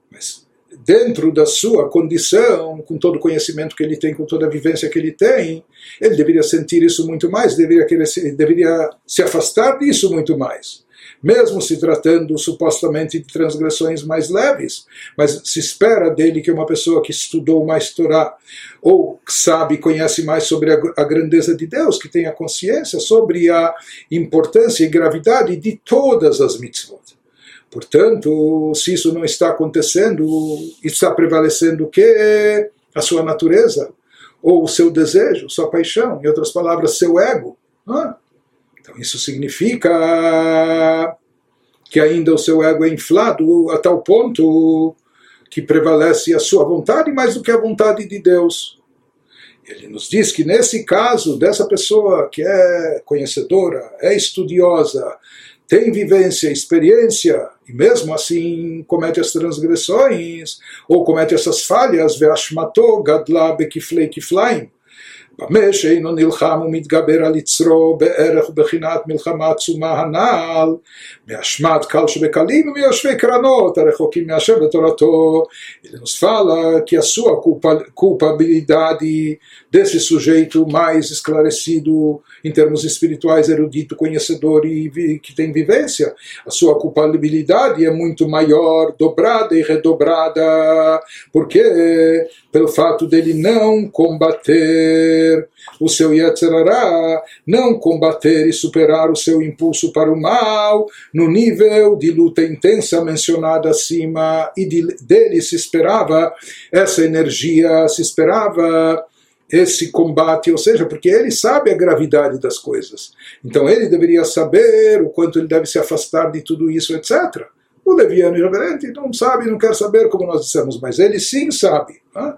Mas dentro da sua condição, com todo o conhecimento que ele tem, com toda a vivência que ele tem, ele deveria sentir isso muito mais, deveria, querer, deveria se afastar disso muito mais mesmo se tratando supostamente de transgressões mais leves, mas se espera dele que uma pessoa que estudou mais Torá ou sabe, conhece mais sobre a, grandeza de Deus, que tenha consciência sobre a importância e gravidade de todas as mitzvot. Portanto, se isso não está acontecendo, está prevalecendo o que? A sua natureza, ou o seu desejo, sua paixão, em outras palavras, seu ego. Ah, então isso significa que ainda o seu ego é inflado a tal ponto que prevalece a sua vontade mais do que a vontade de Deus. Ele nos diz que nesse caso dessa pessoa que é conhecedora, é estudiosa, tem vivência, experiência, e mesmo assim comete as transgressões, ou comete essas falhas, ve'ashmato gadla bekiflei kiflaim, במה שאינו נלחם ומתגבר על יצרו בערך ובחינת מלחמה עצומה הנ"ל, מאשמת קל שבקלים ומיושבי קרנות הרחוקים מהשם ותורתו, ele nos fala que a sua culpabilidade desse sujeito mais esclarecido em termos espirituais, erudito, conhecedor e que tem vivência, a sua culpabilidade é muito maior, dobrada e redobrada, porque pelo fato dele não combater o seu Yetzerará, não combater e superar o seu impulso para o mal, no nível de luta intensa mencionada acima, e de, dele se esperava essa energia, se esperava esse combate, ou seja, porque ele sabe a gravidade das coisas. Então ele deveria saber o quanto ele deve se afastar de tudo isso, etc. O leviano irreverente não sabe, não quer saber, como nós dissemos, mas ele sim sabe. Né?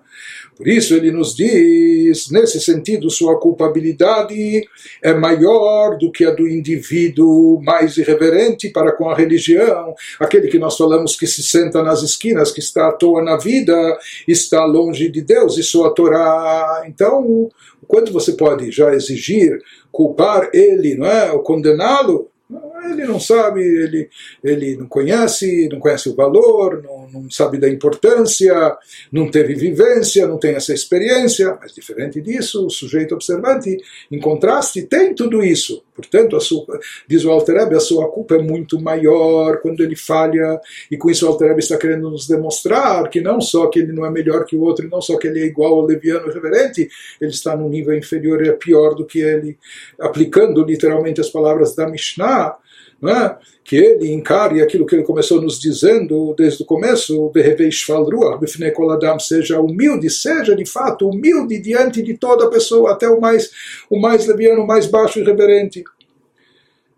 Por isso ele nos diz, nesse sentido, sua culpabilidade é maior do que a do indivíduo mais irreverente para com a religião, aquele que nós falamos que se senta nas esquinas, que está à toa na vida, está longe de Deus e sua Torá. Então, quanto você pode já exigir culpar ele, não é, ou condená-lo? Ele não sabe, ele, ele não conhece, não conhece o valor, não, não sabe da importância, não teve vivência, não tem essa experiência, mas diferente disso, o sujeito observante, em contraste, tem tudo isso. Portanto, sua, diz o Altereb, a sua culpa é muito maior quando ele falha, e com isso o Altereb está querendo nos demonstrar que não só que ele não é melhor que o outro, não só que ele é igual ao leviano reverente, ele está num nível inferior e é pior do que ele, aplicando literalmente as palavras da Mishnah, é? que ele encare aquilo que ele começou nos dizendo desde o começo, seja humilde, seja de fato humilde diante de toda pessoa, até o mais, o mais leviano, o mais baixo e reverente.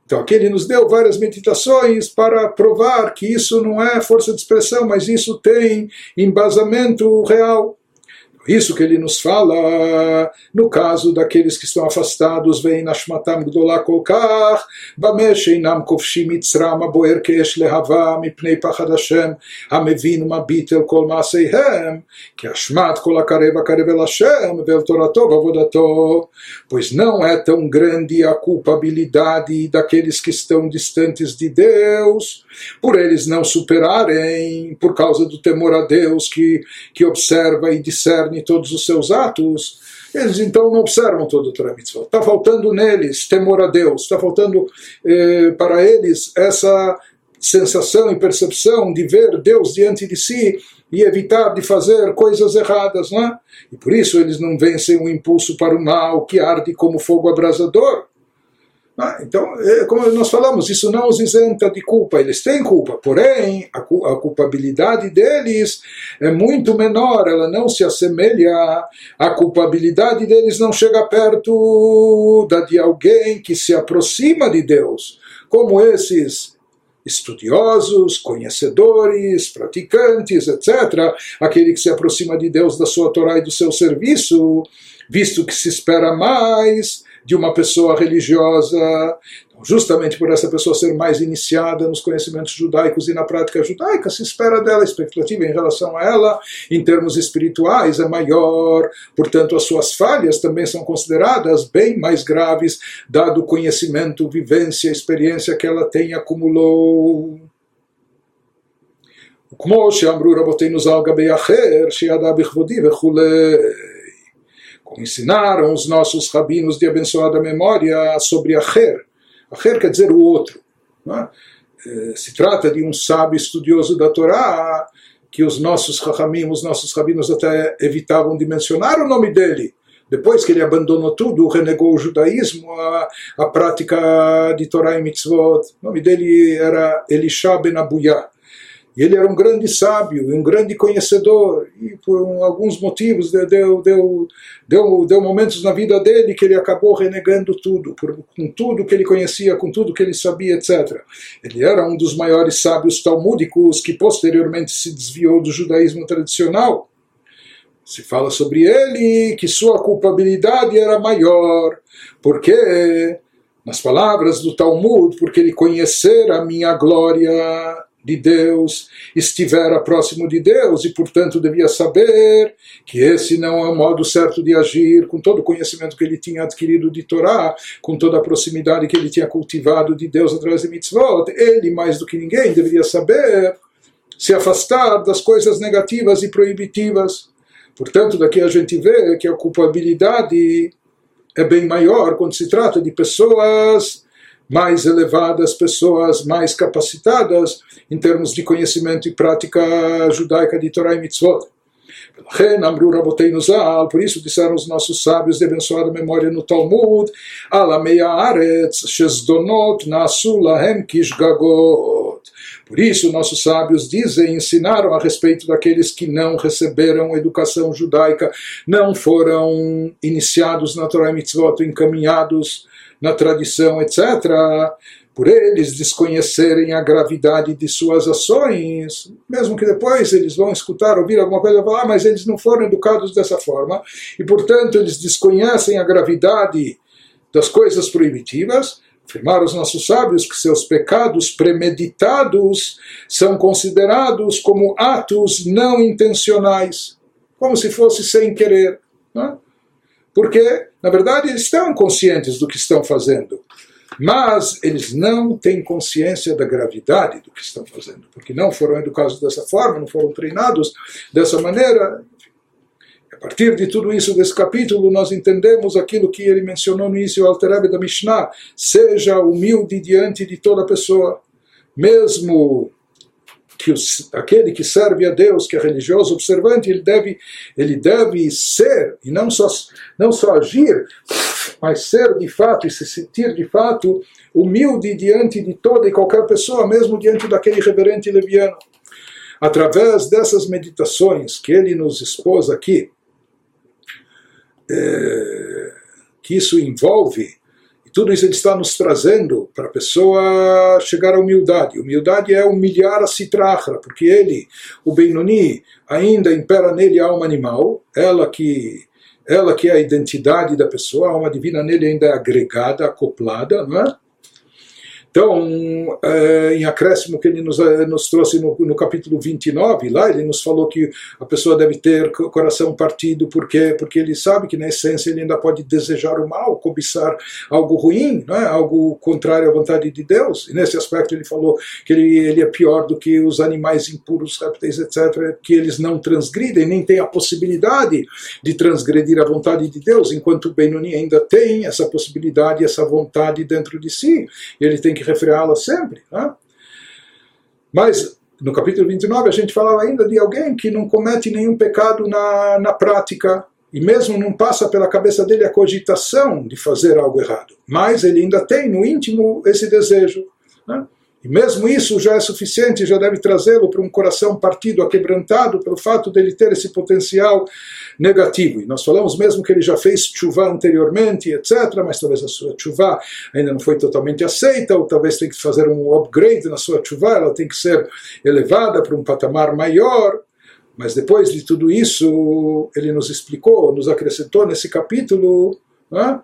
Então aqui ele nos deu várias meditações para provar que isso não é força de expressão, mas isso tem embasamento real. Isso que ele nos fala no caso daqueles que estão afastados, vem Nashmatam Gdolah Kolkar, Bamesh Einam Kovshim Mitzram Aboer Kesh Lehava Mipnei Pachad Hashem, Hamevin Mabit El Kol Maaseihem, que Ashmat Kol Akarev Akarev El Hashem, Vel Torato Vavodato, pois não é tão grande a culpabilidade daqueles que estão distantes de Deus, por eles não superarem, por causa do temor a Deus que, que observa e discerne todos os seus atos, eles então não observam todo o Torah Mitzvot. Está faltando neles temor a Deus, está faltando eh, para eles essa sensação e percepção de ver Deus diante de si e evitar de fazer coisas erradas, não é? E por isso eles não vencem o impulso para o mal que arde como fogo abrasador. Ah, então, é, como nós falamos, isso não os isenta de culpa, eles têm culpa, porém, a, culpabilidade deles é muito menor, ela não se assemelha, a culpabilidade deles não chega perto da de alguém que se aproxima de Deus, como esses estudiosos, conhecedores, praticantes, etc., aquele que se aproxima de Deus da sua Torá e do seu serviço, visto que se espera mais de uma pessoa religiosa. Então, justamente por essa pessoa ser mais iniciada nos conhecimentos judaicos e na prática judaica, se espera dela, a expectativa em relação a ela, em termos espirituais, é maior. Portanto, as suas falhas também são consideradas bem mais graves, dado o conhecimento, vivência, experiência que ela tem acumulou. כמו שאמרו רבותינו ז"ל גבי אחר, שידע בכבודי וכולי como ensinaram os nossos rabinos de abençoada memória sobre Acher. Acher quer dizer o outro. É? Se trata de um sábio estudioso da Torá, que os nossos rachamim, os nossos rabinos até evitavam de mencionar o nome dele. Depois que ele abandonou tudo, renegou o judaísmo, a, a prática de Torá e mitzvot. O nome dele era Elisha ben Abuyah. E ele era um grande sábio, um grande conhecedor, e por um, alguns motivos deu, deu, deu, deu, momentos na vida dele que ele acabou renegando tudo, por, com tudo que ele conhecia, com tudo que ele sabia, etc. Ele era um dos maiores sábios talmúdicos que posteriormente se desviou do judaísmo tradicional. Se fala sobre ele que sua culpabilidade era maior, porque, nas palavras do Talmud, porque ele conhecera a minha glória de Deus, estivera próximo de Deus e, portanto, devia saber que esse não é o modo certo de agir, com todo o conhecimento que ele tinha adquirido de Torá, com toda a proximidade que ele tinha cultivado de Deus através de mitzvot, ele, mais do que ninguém, deveria saber se afastar das coisas negativas e proibitivas. Portanto, daqui a gente vê que a culpabilidade é bem maior quando se trata de pessoas mais elevadas, pessoas mais capacitadas em termos de conhecimento e prática judaica de Torah e Mitzvot. Por isso disseram os nossos sábios de abençoada memória no Talmud. Por isso, nossos sábios dizem, ensinaram a respeito daqueles que não receberam educação judaica, não foram iniciados na Torah e Mitzvot, encaminhados na tradição, etc., por eles desconhecerem a gravidade de suas ações, mesmo que depois eles vão escutar, ouvir alguma coisa falar, ah, mas eles não foram educados dessa forma, e portanto eles desconhecem a gravidade das coisas proibitivas, afirmaram os nossos sábios que seus pecados premeditados são considerados como atos não intencionais, como se fosse sem querer. Não é? Porque, na verdade, eles estão conscientes do que estão fazendo, mas eles não têm consciência da gravidade do que estão fazendo, porque não foram educados dessa forma, não foram treinados dessa maneira. A partir de tudo isso, desse capítulo, nós entendemos aquilo que ele mencionou no início, o Alterebe da Mishnah: seja humilde diante de toda pessoa, mesmo que os, aquele que serve a Deus, que é religioso observante, ele deve, ele deve ser, e não só, não só agir, mas ser de fato e se sentir de fato humilde diante de toda e qualquer pessoa, mesmo diante daquele reverente leviano. Através dessas meditações que ele nos expôs aqui, é, que isso envolve tudo isso ele está nos trazendo para a pessoa chegar à humildade. Humildade é humilhar a Citrahra, porque ele, o Benoni, ainda impera nele a alma animal, ela que ela que é a identidade da pessoa, a alma divina nele ainda é agregada, acoplada, não é? Então, é, em acréscimo que ele nos, é, nos trouxe no, no, capítulo 29, lá ele nos falou que a pessoa deve ter coração partido, porque porque ele sabe que na essência ele ainda pode desejar o mal, cobiçar algo ruim, não é? algo contrário à vontade de Deus. E nesse aspecto ele falou que ele, ele é pior do que os animais impuros, répteis, etc., que eles não transgridem, nem têm a possibilidade de transgredir a vontade de Deus, enquanto o Benoni ainda tem essa possibilidade, essa vontade dentro de si. E ele tem que refreá-la sempre. Né? Mas no capítulo 29 a gente falava ainda de alguém que não comete nenhum pecado na, na prática e mesmo não passa pela cabeça dele a cogitação de fazer algo errado, mas ele ainda tem no íntimo esse desejo. Né? E mesmo isso já é suficiente, já deve trazê-lo para um coração partido, aquebrantado, pelo fato dele ter esse potencial negativo. E nós falamos mesmo que ele já fez chuva anteriormente, etc., mas talvez a sua chuva ainda não foi totalmente aceita, ou talvez tem que fazer um upgrade na sua chuva, ela tem que ser elevada para um patamar maior. Mas depois de tudo isso, ele nos explicou, nos acrescentou nesse capítulo. Né?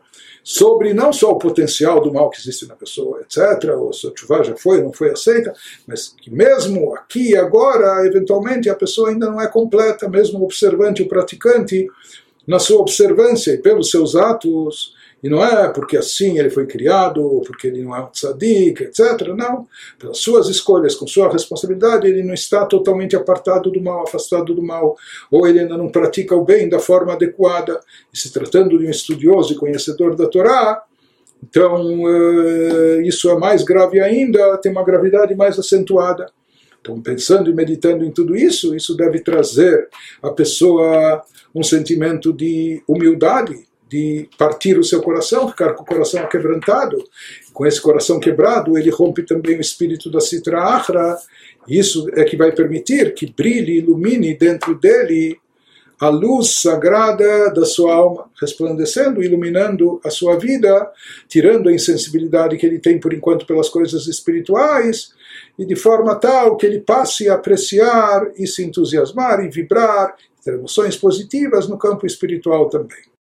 Sobre não só o potencial do mal que existe na pessoa, etc., ou se a chuva já foi, não foi aceita, mas que mesmo aqui e agora, eventualmente, a pessoa ainda não é completa, mesmo o observante, o praticante, na sua observância e pelos seus atos, e não é porque assim ele foi criado, porque ele não é um tzadik, etc. Não. Pelas suas escolhas, com sua responsabilidade, ele não está totalmente apartado do mal, afastado do mal. Ou ele ainda não pratica o bem da forma adequada. E se tratando de um estudioso e conhecedor da Torá, então uh, isso é mais grave ainda, tem uma gravidade mais acentuada. Então, pensando e meditando em tudo isso, isso deve trazer à pessoa um sentimento de humildade, de partir o seu coração, ficar com o coração quebrantado. Com esse coração quebrado, ele rompe também o espírito da Sitra Achra. Isso é que vai permitir que brilhe, ilumine dentro dele a luz sagrada da sua alma, resplandecendo, iluminando a sua vida, tirando a insensibilidade que ele tem por enquanto pelas coisas espirituais, e de forma tal que ele passe a apreciar e se entusiasmar e vibrar, ter emoções positivas no campo espiritual também.